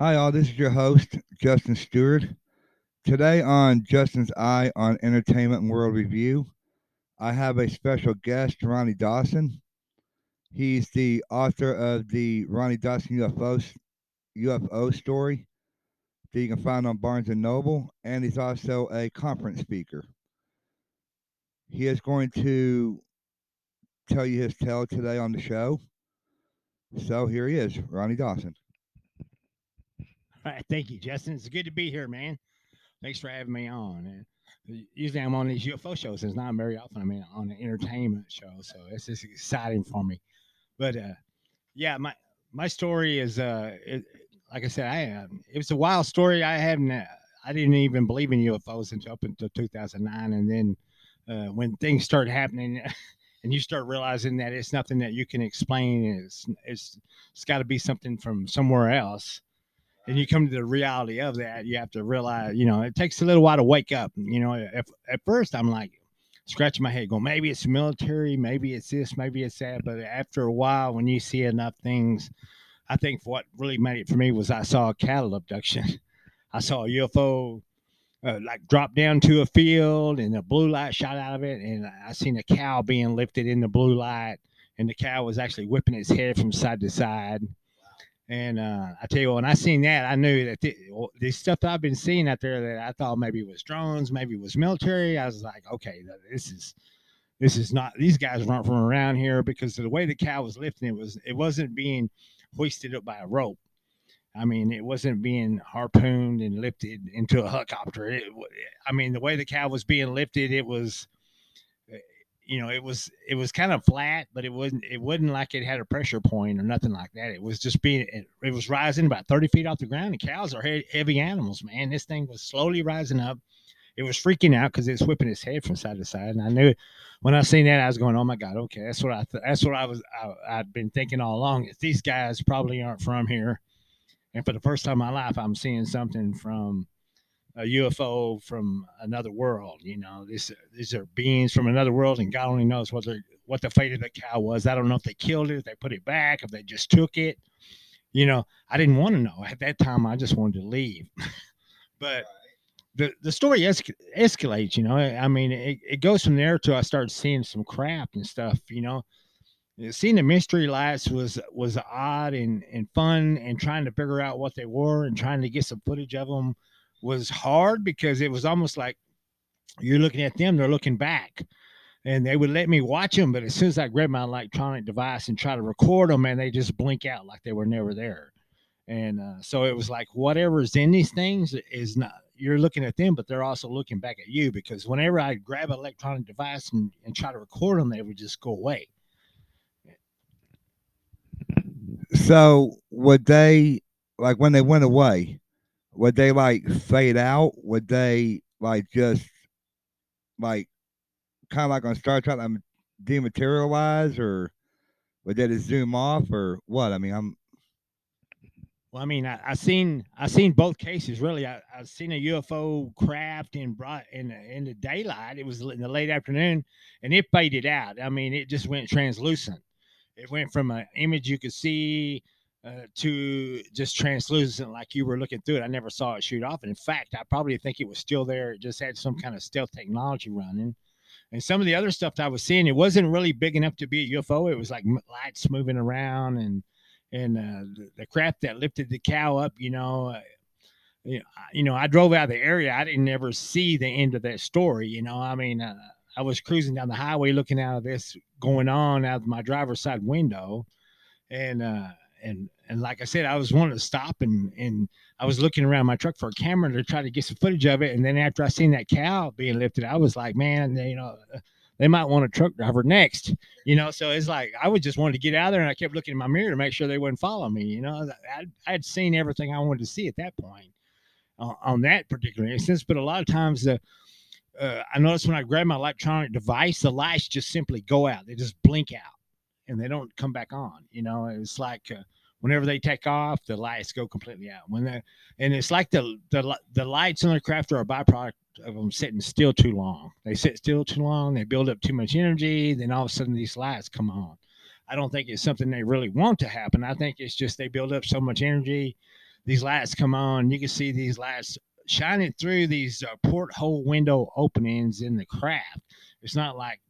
Hi, all. This is your host, Justin Stewart. Today on Justin's Eye on Entertainment and World Review, I have a special guest, Ronny Dawson. He's the author of the Ronny Dawson UFO UFO story that you can find on Barnes and Noble, and he's also a conference speaker. He is going to tell you his tale today on the show. So here he is, Ronny Dawson. Right, thank you, Justin. It's good to be here, man. Thanks for having me on. And usually I'm on these UFO shows. It's not very often I'm in, on an entertainment show, so it's just exciting for me. But uh, yeah, my my story is uh, it, like I said, I uh, it was a wild story. I hadn't, uh, I didn't even believe in UFOs until up until 2009, and then uh, when things start happening. and you start realizing that it's nothing that you can explain. It's it's it's got to be something from somewhere else. And you come to the reality of that. You have to realize, you know, it takes a little while to wake up. You know, if, at first I'm like scratching my head, going, maybe it's military, maybe it's this, maybe it's that. But after a while, when you see enough things, I think what really made it for me was I saw a cattle abduction. I saw a UFO uh, like drop down to a field and a blue light shot out of it and i seen a cow being lifted in the blue light and the cow was actually whipping its head from side to side and uh, i tell you when i seen that i knew that the, the stuff that i've been seeing out there that i thought maybe was drones maybe it was military i was like okay this is this is not these guys weren't from around here because the way the cow was lifting it was it wasn't being hoisted up by a rope I mean, it wasn't being harpooned and lifted into a helicopter. It, I mean, the way the cow was being lifted, it was, you know, it was it was kind of flat, but it wasn't it wasn't like it had a pressure point or nothing like that. It was just being it, it was rising about thirty feet off the ground. And cows are he- heavy animals, man. This thing was slowly rising up. It was freaking out because it's whipping its head from side to side, and I knew when I seen that, I was going, "Oh my god, okay, that's what I th- that's what I was I, I'd been thinking all along. These guys probably aren't from here." And for the first time in my life, I'm seeing something from a UFO from another world. You know, these these are beings from another world, and God only knows what the what the fate of the cow was. I don't know if they killed it, if they put it back, if they just took it. You know, I didn't want to know at that time. I just wanted to leave. but the the story es- escalates. You know, I mean, it, it goes from there to I started seeing some crap and stuff. You know, seeing the mystery lights was was odd and and fun and trying to figure out what they were and trying to get some footage of them was hard because it was almost like you're looking at them they're looking back and they would let me watch them but as soon as i grab my electronic device and try to record them and they just blink out like they were never there and uh, so it was like whatever's in these things is not you're looking at them but they're also looking back at you because whenever i grab an electronic device and, and try to record them they would just go away So would they like when they went away? Would they like fade out? Would they like just like kind of like on Star Trek, like dematerialize, or would they just zoom off, or what? I mean, I'm. Well, I mean, I, I seen I seen both cases really. I, I seen a UFO craft in bright in the, in the daylight. It was in the late afternoon, and it faded out. I mean, it just went translucent it went from an image you could see to just translucent, like you were looking through it. I never saw it shoot off. And in fact, I probably think it was still there. It just had some kind of stealth technology running. And some of the other stuff that I was seeing, it wasn't really big enough to be a UFO. It was like lights moving around and and uh, the, the craft that lifted the cow up. You know, uh, you know, I drove out of the area. I didn't ever see the end of that story. You know, I mean, uh, I was cruising down the highway looking out of this going on out of my driver's side window. And, uh, and, and like I said, I was wanting to stop and, and I was looking around my truck for a camera to try to get some footage of it. And then after I seen that cow being lifted, I was like, man, you know, they might want a truck driver next, you know? So it's like, I was just wanted to get out there and I kept looking in my mirror to make sure they wouldn't follow me. You know, I, I had seen everything I wanted to see at that point uh, on that particular instance. But a lot of times the, uh, I noticed when I grab my electronic device, the lights just simply go out. They just blink out and they don't come back on. You know, it's like uh, whenever they take off, the lights go completely out. When they and it's like the the the lights on the craft are a byproduct of them sitting still too long. They sit still too long. They build up too much energy. Then all of a sudden, these lights come on. I don't think it's something they really want to happen. I think it's just they build up so much energy these lights come on. You can see these lights shining through these uh, porthole window openings in the craft. It's not like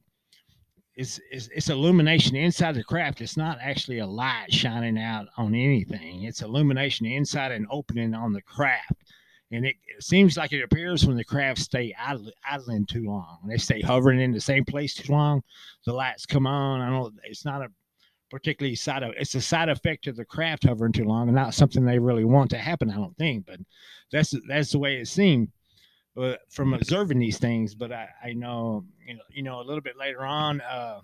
it's, it's it's illumination inside the craft. It's not actually a light shining out on anything. It's illumination inside an opening on the craft. And it, it seems like it appears when the craft stay idle, idling too long. They stay hovering in the same place too long. The lights come on. I don't. it's not a particularly side of it's a side effect of the craft hovering too long and not something they really want to happen. I don't think, but that's that's the way it seemed. But from observing these things, but I, I know you know you know a little bit later on. Uh,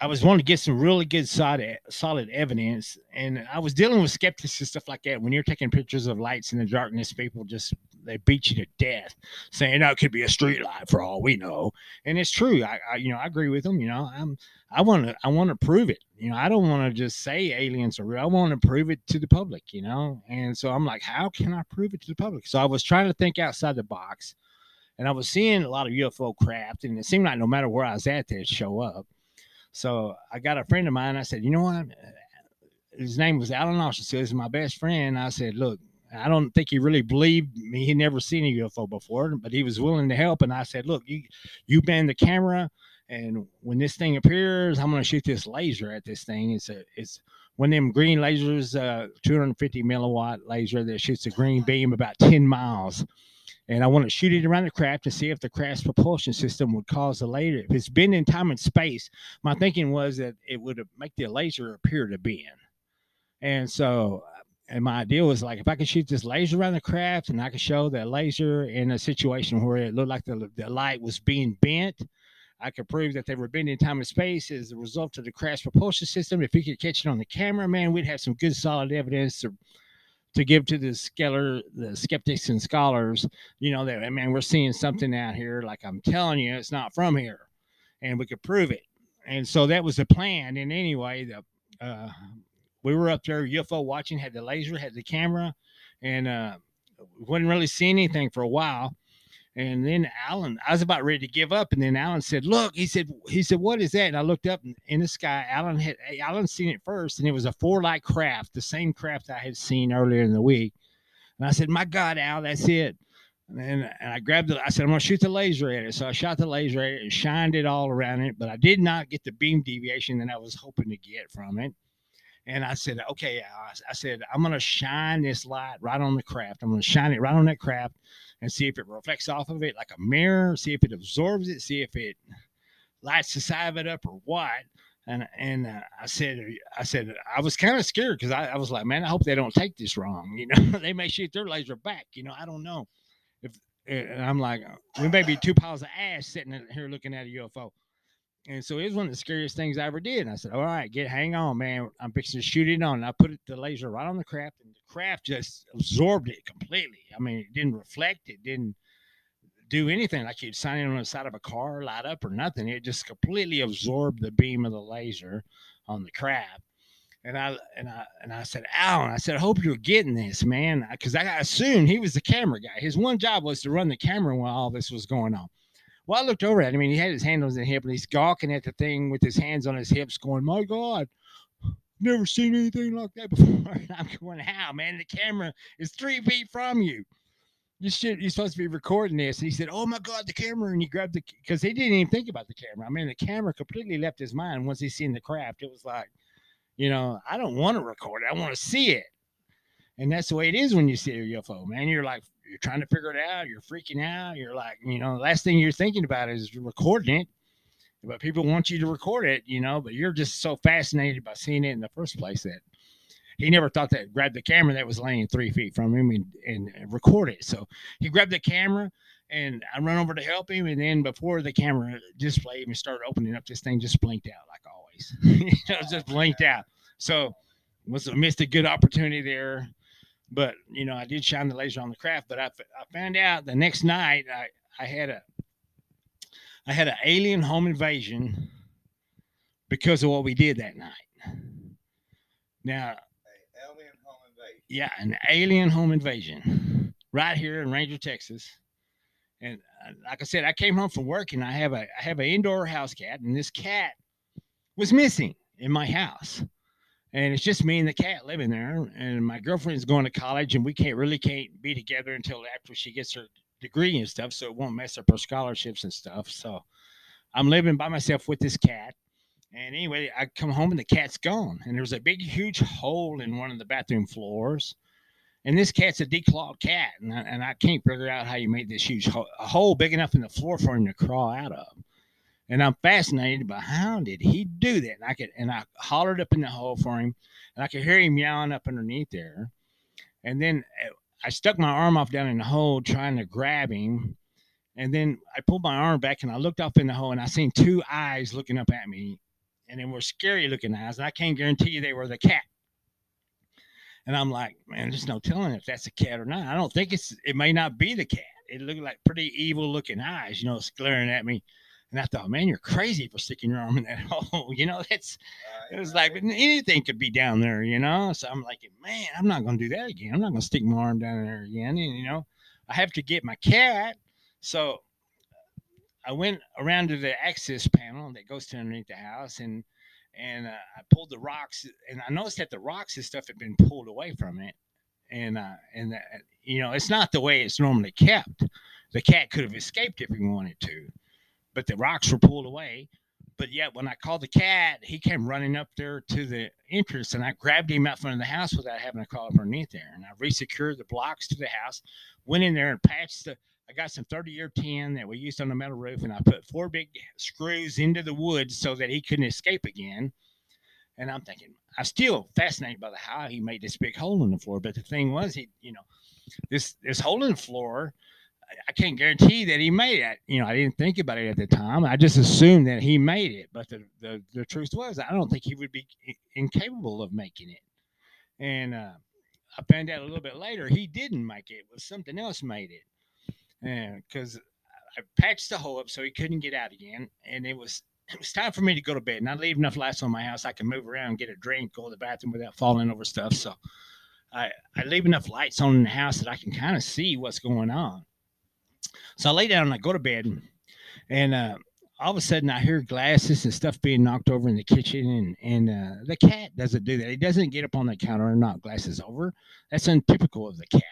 I was wanting to get some really good solid solid evidence, and I was dealing with skeptics and stuff like that. When you're taking pictures of lights in the darkness, people just they beat you to death, saying, that could be a street light for all we know," and it's true. I, I you know I agree with them. You know, I'm I want to I want to prove it. You know, I don't want to just say aliens are real. I want to prove it to the public. You know, and so I'm like, how can I prove it to the public? So I was trying to think outside the box, and I was seeing a lot of UFO craft, and it seemed like no matter where I was at, they'd show up so I got a friend of mine. I said, you know what? His name was Alan Austin. So he's my best friend. I said, look, I don't think he really believed me. He never seen a UFO before, but he was willing to help. And I said, look, you you bend the camera, and when this thing appears, I'm going to shoot this laser at this thing. It's a it's one of them green lasers, uh, 250 milliwatt laser that shoots a green beam about 10 miles and I want to shoot it around the craft to see if the craft's propulsion system would cause a laser. If it's been in time and space, my thinking was that it would make the laser appear to bend. And so, and my idea was like, if I could shoot this laser around the craft and I could show that laser in a situation where it looked like the, the light was being bent, I could prove that they were bending time and space as a result of the crash propulsion system. If we could catch it on the camera, man, we'd have some good solid evidence to to give to the scholar, the skeptics and scholars, you know, that, I mean, we're seeing something out here. Like I'm telling you, it's not from here and we could prove it. And so that was the plan. And anyway, the, uh, we were up there UFO watching, had the laser, had the camera, and uh, wasn't really seeing anything for a while. And then Alan, I was about ready to give up, and then Alan said, "Look," he said, "He said, what is that?" And I looked up in the sky. Alan had Alan seen it first, and it was a four light craft, the same craft I had seen earlier in the week. And I said, "My God, Al, that's it." And, and I grabbed it. I said, "I'm gonna shoot the laser at it." So I shot the laser at it and shined it all around it, but I did not get the beam deviation that I was hoping to get from it. And I said, "Okay," I said, "I'm gonna shine this light right on the craft. I'm gonna shine it right on that craft." and see if it reflects off of it like a mirror, see if it absorbs it, see if it lights the side of it up or what. And and uh, I said, I said, I was kind of scared because I, I was like, man, I hope they don't take this wrong. You know, they may shoot their laser back. You know, I don't know if. And I'm like, we may be two piles of ash sitting here looking at a UFO. And so it was one of the scariest things I ever did. And I said, All right, get hang on, man. I'm fixing to shoot it on. And I put the laser right on the craft, and the craft just absorbed it completely. I mean, it didn't reflect, it didn't do anything like you'd sign it on the side of a car, light up or nothing. It just completely absorbed the beam of the laser on the craft. And I and I and I said, Alan, I said, I hope you're getting this, man, because I assumed he was the camera guy. His one job was to run the camera while all this was going on. Well, I looked over at him. I mean, he had his hand on his hip and he's gawking at the thing with his hands on his hips, going, My God, never seen anything like that before. And I'm going, How, man? The camera is three feet from you. You should, you're supposed to be recording this. And he said, Oh my God, the camera. And he grabbed the, because he didn't even think about the camera. I mean, the camera completely left his mind once he seen the craft. It was like, you know, I don't want to record it. I want to see it. And that's the way it is when you see a UFO, man. You're like, you're trying to figure it out. You're freaking out. You're like, you know, the last thing you're thinking about is recording it. But people want you to record it, you know, but you're just so fascinated by seeing it in the first place that he never thought that grab the camera that was laying three feet from him and, and record it. So he grabbed the camera and I run over to help him. And then before the camera display even started opening up, this thing just blinked out like always. it just oh, blinked out. So was missed a good opportunity there but you know, I did shine the laser on the craft. But I, I found out the next night I, I had a I had an alien home invasion because of what we did that night. Now, alien home invasion. Yeah, an alien home invasion right here in Ranger, Texas. And uh, like I said, I came home from work and I have a I have an indoor house cat, and this cat was missing in my house. And it's just me and the cat living there. And my girlfriend's going to college, and we can't really can't be together until after she gets her degree and stuff, so it won't mess up her scholarships and stuff. So I'm living by myself with this cat. And anyway, I come home and the cat's gone. And there's a big, huge hole in one of the bathroom floors. And this cat's a declawed cat. And I, and I can't figure out how you made this huge hole, hole big enough in the floor for him to crawl out of. And I'm fascinated by how did he do that? And I could and I hollered up in the hole for him, and I could hear him yowling up underneath there. And then uh, I stuck my arm off down in the hole trying to grab him. And then I pulled my arm back and I looked off in the hole and I seen two eyes looking up at me and they were scary looking eyes. And I can't guarantee you they were the cat. And I'm like, man, there's no telling if that's a cat or not. I don't think it's, it may not be the cat. It looked like pretty evil looking eyes, you know, glaring at me. And I thought, man, you're crazy for sticking your arm in that hole. You know, it's, it was like anything could be down there, you know? So I'm like, man, I'm not going to do that again. I'm not going to stick my arm down there again. And, you know, I have to get my cat. So I went around to the access panel that goes to underneath the house and and uh, I pulled the rocks and I noticed that the rocks and stuff had been pulled away from it. And uh, and that, you know, it's not the way it's normally kept. The cat could have escaped if he wanted to, but the rocks were pulled away. But yet, when I called the cat, he came running up there to the entrance, and I grabbed him out front of the house without having to crawl up underneath there. And I resecured the blocks to the house, went in there and patched the I got some 30 year tin that we used on the metal roof, and I put four big screws into the wood so that he couldn't escape again. And I'm thinking, I'm still fascinated by the how he made this big hole in the floor. But the thing was, he, you know, this this hole in the floor, I can't guarantee that he made it. You know, I didn't think about it at the time. I just assumed that he made it. But the the, the truth was, I don't think he would be incapable of making it. And uh, I found out a little bit later he didn't make it. Was something else made it because I patched the hole up so he couldn't get out again, and it was it was time for me to go to bed. And I leave enough lights on my house I can move around, get a drink, go to the bathroom without falling over stuff. So I I leave enough lights on in the house that I can kind of see what's going on. So I lay down and I go to bed, and, uh, all of a sudden I hear glasses and stuff being knocked over in the kitchen, and and uh, the cat doesn't do that. He doesn't get up on the counter and knock glasses over. That's untypical of the cat.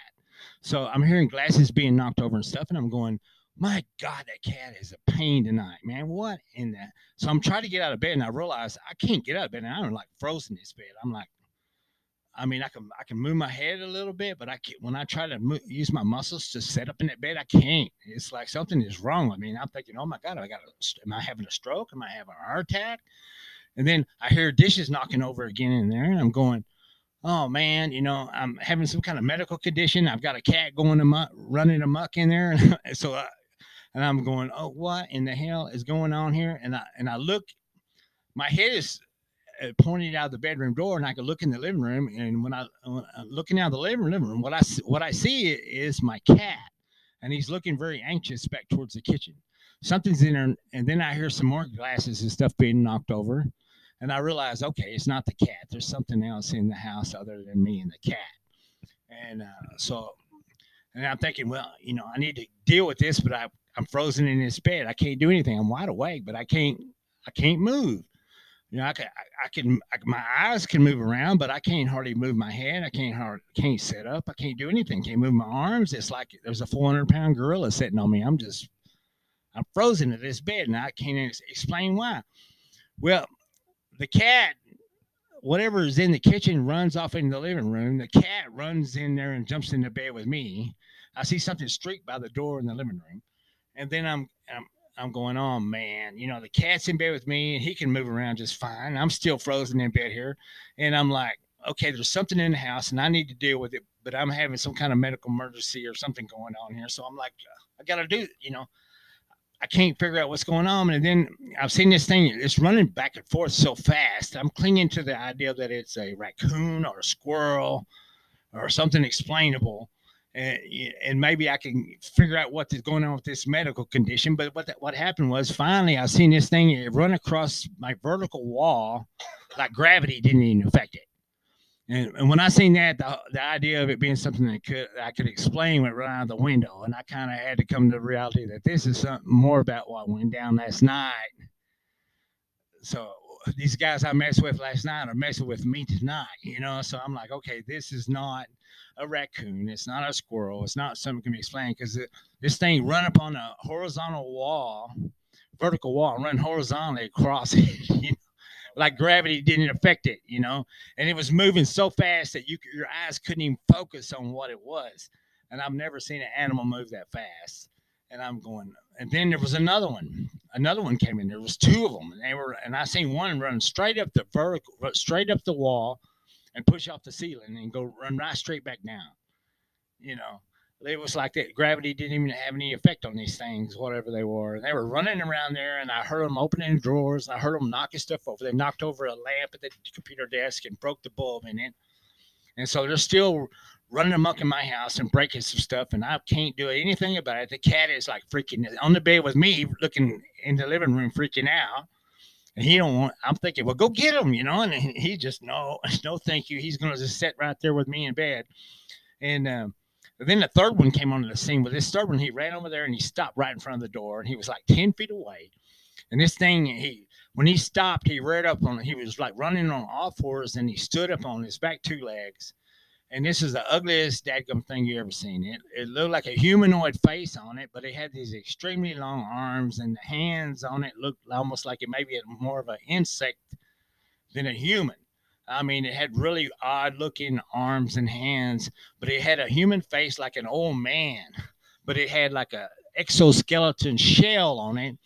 So I'm hearing glasses being knocked over and stuff, and I'm going, my God, that cat is a pain tonight, man. What in that? So I'm trying to get out of bed, and I realize I can't get out of bed, and I'm like frozen in this bed. I'm like, I mean, I can I can move my head a little bit, but I can't. When I try to move, use my muscles to set up in that bed, I can't. It's like something is wrong. I mean, I'm thinking, oh my God, I got. A, am I having a stroke? Am I having a heart attack? And then I hear dishes knocking over again in there, and I'm going oh man, you know, I'm having some kind of medical condition. I've got a cat going amok, running amok in there. and so, I, and I'm going, oh, what in the hell is going on here? And I and I look, my head is Uh, pointed out the bedroom door, and I can look in the living room. And when I when I'm looking out the living room, what I what I see is my cat, and he's looking very anxious back towards the kitchen. Something's in there, and then I hear some more glasses and stuff being knocked over and I realized, okay, it's not the cat. There's something else in the house other than me and the cat. And uh, so, and I'm thinking, well, you know, I need to deal with this, but I, I'm frozen in this bed. I can't do anything. I'm wide awake, but I can't, I can't move. You know, I can, I, can, I, my eyes can move around, but I can't hardly move my head. I can't hard, can't sit up. I can't do anything. Can't move my arms. It's like there's a 400 pound gorilla sitting on me. I'm just, I'm frozen to this bed, and I can't explain why. Well, the cat, whatever is in the kitchen, runs off in the living room. The cat runs in there and jumps in the bed with me. I see something streak by the door in the living room, and then I'm I'm I'm going, oh man, you know the cat's in bed with me and he can move around just fine. I'm still frozen in bed here, and I'm like, okay, there's something in the house and I need to deal with it, but I'm having some kind of medical emergency or something going on here, so I'm like, I got to do, you know. I can't figure out what's going on. And then I've seen this thing, it's running back and forth so fast. I'm clinging to the idea that it's a raccoon or a squirrel or something explainable. And, and maybe I can figure out what is going on with this medical condition. But what what happened was finally I seen this thing run across my vertical wall like gravity didn't even affect it. And, and when I seen that, the, the idea of it being something that could I could explain went right out the window, and I kind of had to come to the reality that this is something more about what went down last night. So these guys I messed with last night are messing with me tonight, you know. So I'm like, okay, this is not a raccoon. It's not a squirrel. It's not something can be explained because this thing run up on a horizontal wall, vertical wall, and run horizontally across it. You know? Like gravity didn't affect it, you know, and it was moving so fast that you your eyes couldn't even focus on what it was. And I've never seen an animal move that fast. And I'm going, and then there was another one. Another one came in. There was two of them, and they were, and I seen one run straight up the vertical, uh, straight up the wall, and push off the ceiling and go run right straight back down. You know, it was like that. Gravity didn't even have any effect on these things, whatever they were. They were running around there, and I heard them opening drawers. I heard them knocking stuff over. They knocked over a lamp at the computer desk and broke the bulb in it. And so they're still running amok in my house and breaking some stuff, and I can't do anything about it. The cat is like freaking on the bed with me, looking in the living room, freaking out. And he don't want. I'm thinking, well, go get him, you know. And he just no, no, thank you. He's gonna just sit right there with me in bed. And um, then the third one came onto the scene. With this third one, he ran over there and he stopped right in front of the door, and he was like ten feet away. And this thing, he when he stopped, he reared up on. He was like running on all fours, and he stood up on his back two legs. And this is the ugliest dadgum thing you ever seen. It, it looked like a humanoid face on it, but it had these extremely long arms, and the hands on it looked almost like it maybe more of an insect than a human. I mean, it had really odd looking arms and hands, but it had a human face like an old man, but it had like a exoskeleton shell on it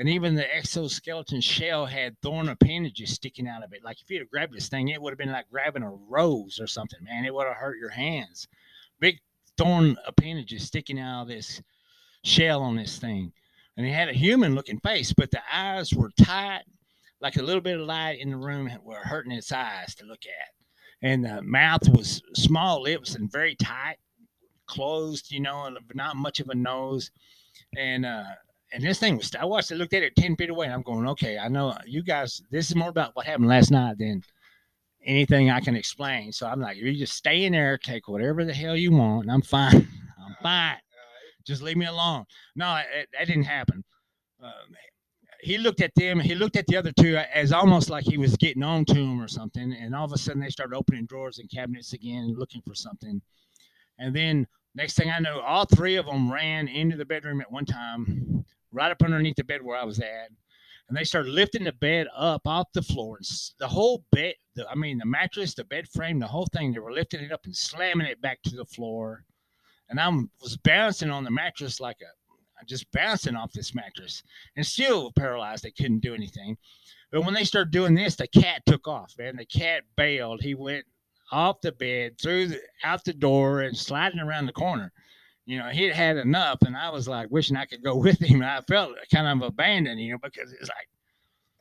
and even the exoskeleton shell had thorn appendages sticking out of it. Like if you'd have grabbed this thing, it would have been like grabbing a rose or something, man. It would have hurt your hands. Big thorn appendages sticking out of this shell on this thing. And it had a human looking face, but the eyes were tight, like a little bit of light in the room were hurting its eyes to look at. And the mouth was small lips and very tight, closed, you know, not much of a nose. And uh, and this thing was I watched it, looked at it 10 feet away, and I'm going, okay, I know you guys, this is more about what happened last night than anything I can explain. So I'm like, you just stay in there, take whatever the hell you want, and I'm fine. I'm fine. Just leave me alone. No, it, that didn't happen. Um, he looked at them. He looked at the other two as almost like he was getting on to them or something. And all of a sudden, they started opening drawers and cabinets again, looking for something. And then next thing I know, all three of them ran into the bedroom at one time right up underneath the bed where I was at. And they started lifting the bed up off the floor. And the whole bed, the, I mean, the mattress, the bed frame, the whole thing, they were lifting it up and slamming it back to the floor. And I was bouncing on the mattress like a, just bouncing off this mattress and still paralyzed. They couldn't do anything. But when they started doing this, the cat took off, man. The cat bailed. He went off the bed, through the, out the door, and sliding around the corner you know, he had enough, and I was like wishing I could go with him. And I felt kind of abandoned, you know, because it's like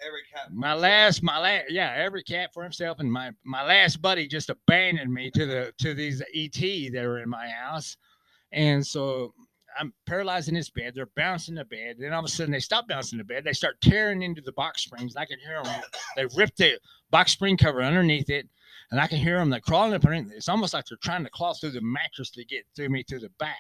every cat. My last, my last, yeah, every cat for himself, and my my last buddy just abandoned me to the to these ET that were in my house, and so I'm paralyzed in this bed. They're bouncing the bed. Then all of a sudden they stop bouncing the bed. They start tearing into the box springs. I can hear them. They rip the box spring cover underneath it and I can hear them. They're crawling up underneath. It's almost like they're trying to claw through the mattress to get through me through the back.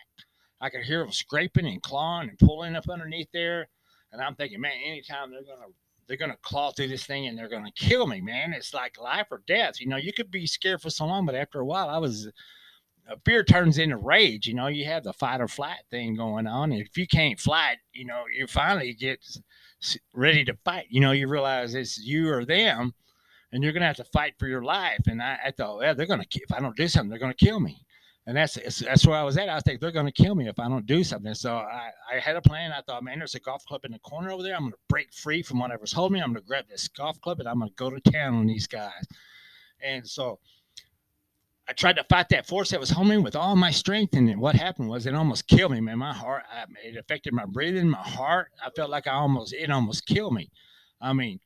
I can hear them scraping and clawing and pulling up underneath there, and I'm thinking, man, anytime they're gonna they're gonna claw through this thing and they're gonna kill me, man. It's like life or death. You know, you could be scared for so long, but after a while, I was. Fear turns into rage. You know, you have the fight or flight thing going on. And if you can't fight, you know, you finally get ready to fight. You know, you realize it's you or them and you're going to have to fight for your life. And I, I thought, yeah, they're going to, if I don't do something, they're going to kill me. And that's that's where I was at. I was think they're going to kill me if I don't do something. So I, I had a plan. I thought, man, there's a golf club in the corner over there. I'm going to break free from whatever's holding me. I'm going to grab this golf club and I'm going to go to town on these guys. And so I tried to fight that force that was holding me with all my strength. And what happened was it almost killed me, man. My heart, I, it affected my breathing, my heart. I felt like I almost, it almost killed me. I mean,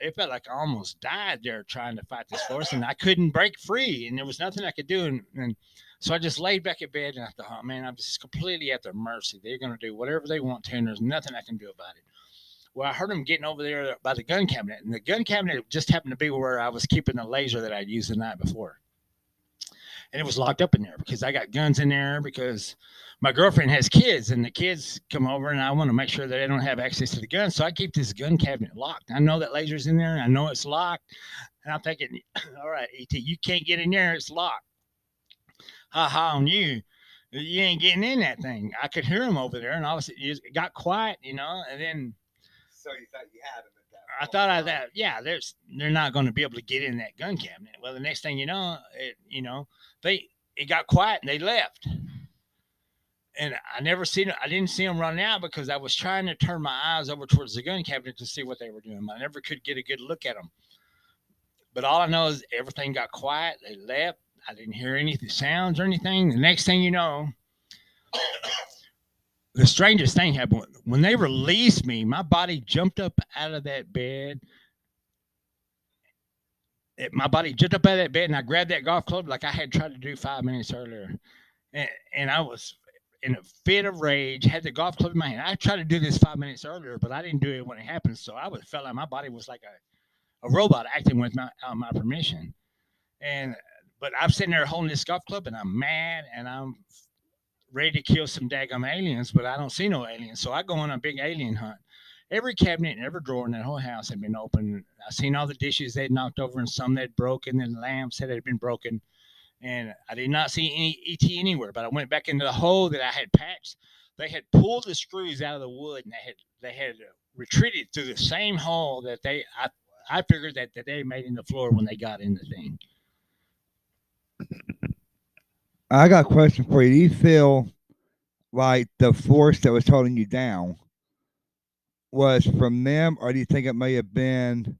it felt like I almost died there trying to fight this force, and I couldn't break free, and there was nothing I could do. And, and so I just laid back in bed, and I thought, oh, man, I'm just completely at their mercy. They're going to do whatever they want to, and there's nothing I can do about it. Well, I heard them getting over there by the gun cabinet, and the gun cabinet just happened to be where I was keeping the laser that I'd used the night before. And it was locked up in there because I got guns in there because my girlfriend has kids and the kids come over and I want to make sure that they don't have access to the gun. So I keep this gun cabinet locked. I know that laser's in there and I know it's locked. And I'm thinking, all right, ET, you can't get in there. It's locked. Ha ha on you. You ain't getting in that thing. I could hear him over there and all of a sudden it got quiet, you know, and then So you thought you had him I thought I that yeah, there's they're not going to be able to get in that gun cabinet. Well, the next thing you know, it you know they it got quiet and they left, and I never seen I didn't see them running out because I was trying to turn my eyes over towards the gun cabinet to see what they were doing. I never could get a good look at them. But all I know is everything got quiet. They left. I didn't hear any sounds or anything. The next thing you know, the strangest thing happened when they released me. My body jumped up out of that bed. It, my body jumped up out of that bed, and I grabbed that golf club like I had tried to do five minutes earlier, and, and I was in a fit of rage. Had the golf club in my hand. I tried to do this five minutes earlier, but I didn't do it when it happened. So I was felt like my body was like a, a robot acting with my uh, my permission, and but I'm sitting there holding this golf club, and I'm mad, and I'm ready to kill some daggum aliens, but I don't see no aliens. So I go on a big alien hunt. Every cabinet and every drawer in that whole house had been open. I seen all the dishes they'd knocked over and some they'd broken and lamps that had been broken. And I did not see any ET anywhere, but I went back into the hole that I had patched. They had pulled the screws out of the wood and they had they had retreated through the same hole that they I I figured that, that they made in the floor when they got in the thing. I got a question for you. Do you feel like the force that was holding you down was from them, or do you think it may have been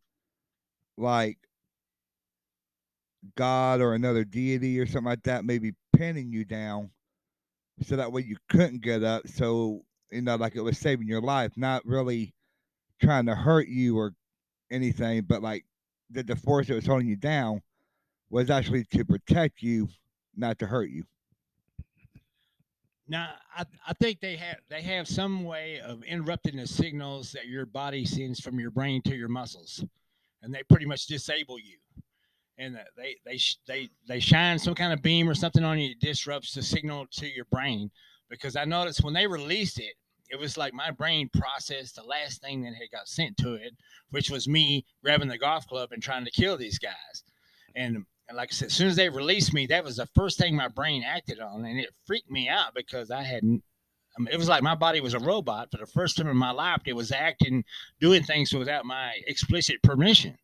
like God or another deity or something like that, maybe pinning you down so that way you couldn't get up? So, you know, like it was saving your life, not really trying to hurt you or anything, but like that the force that was holding you down was actually to protect you not to hurt you. Now, I, I think they have they have some way of interrupting the signals that your body sends from your brain to your muscles, and they pretty much disable you. And uh, they they they they shine some kind of beam or something on you disrupts the signal to your brain. Because I noticed when they released it, it was like my brain processed the last thing that had got sent to it, which was me grabbing the golf club and trying to kill these guys. And and like I said, as soon as they released me, that was the first thing my brain acted on, and it freaked me out because I hadn't. I mean, it was like my body was a robot for the first time in my life. It was acting, doing things without my explicit permission,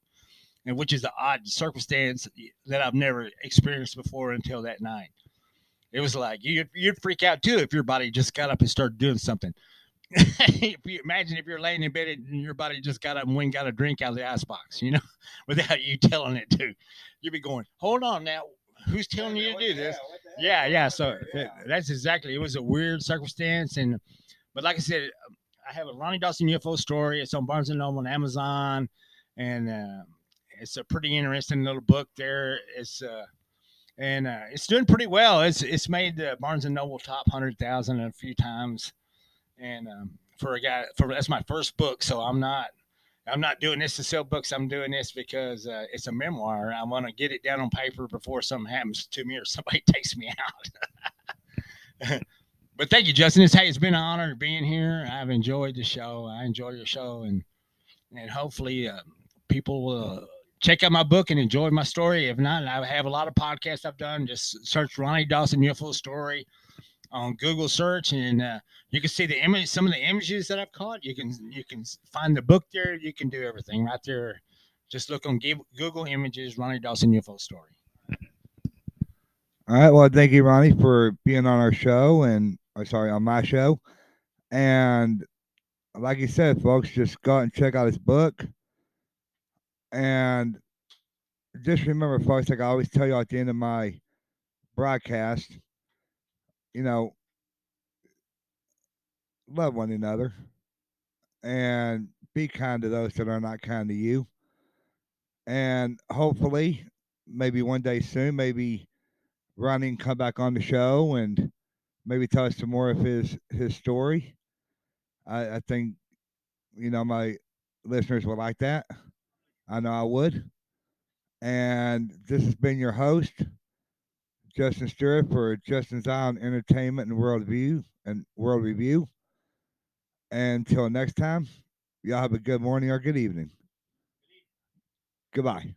and which is the odd circumstance that I've never experienced before until that night. It was like you'd, you'd freak out too if your body just got up and started doing something. if you imagine if you're laying in bed and your body just got up and went and got a drink out of the icebox, you know, without you telling it to, you'd be going, "Hold on now, who's telling you to do this?" Yeah, yeah. So yeah. that's exactly. It was a weird circumstance, and but like I said, I have a Ronny Dawson UFO story. It's on Barnes and Noble and Amazon, and uh, it's a pretty interesting little book. There, it's. Uh, and uh, it's doing pretty well. It's it's made the Barnes and Noble top hundred thousand a few times and um, for a guy for that's my first book so i'm not i'm not doing this to sell books i'm doing this because uh, it's a memoir i want to get it down on paper before something happens to me or somebody takes me out. But thank you justin. It's hey it's been an honor being here. I've enjoyed the show. I enjoy your show and and hopefully uh, people will check out my book and enjoy my story. If not i have a lot of podcasts i've done. Just search ronny dawson ufo story on Google search, and uh, you can see the image, some of the images that I've caught. You can you can find the book there. You can do everything right there. Just look on Google Images, Ronny Dawson UFO story. All right. Well, thank you, Ronny, for being on our show, and or sorry, on my show. And like you said, folks, just go out and check out his book. And just remember, folks, like I always tell you at the end of my broadcast, you know, love one another and be kind to those that are not kind to you. And hopefully, maybe one day soon, maybe Ronny can come back on the show and maybe tell us some more of his his story. I, I think, you know, my listeners would like that. I know I would. And this has been your host, Justin Stewart for Justin's on Entertainment and World View and World Review. Until next time, y'all have a good morning or good evening. Goodbye.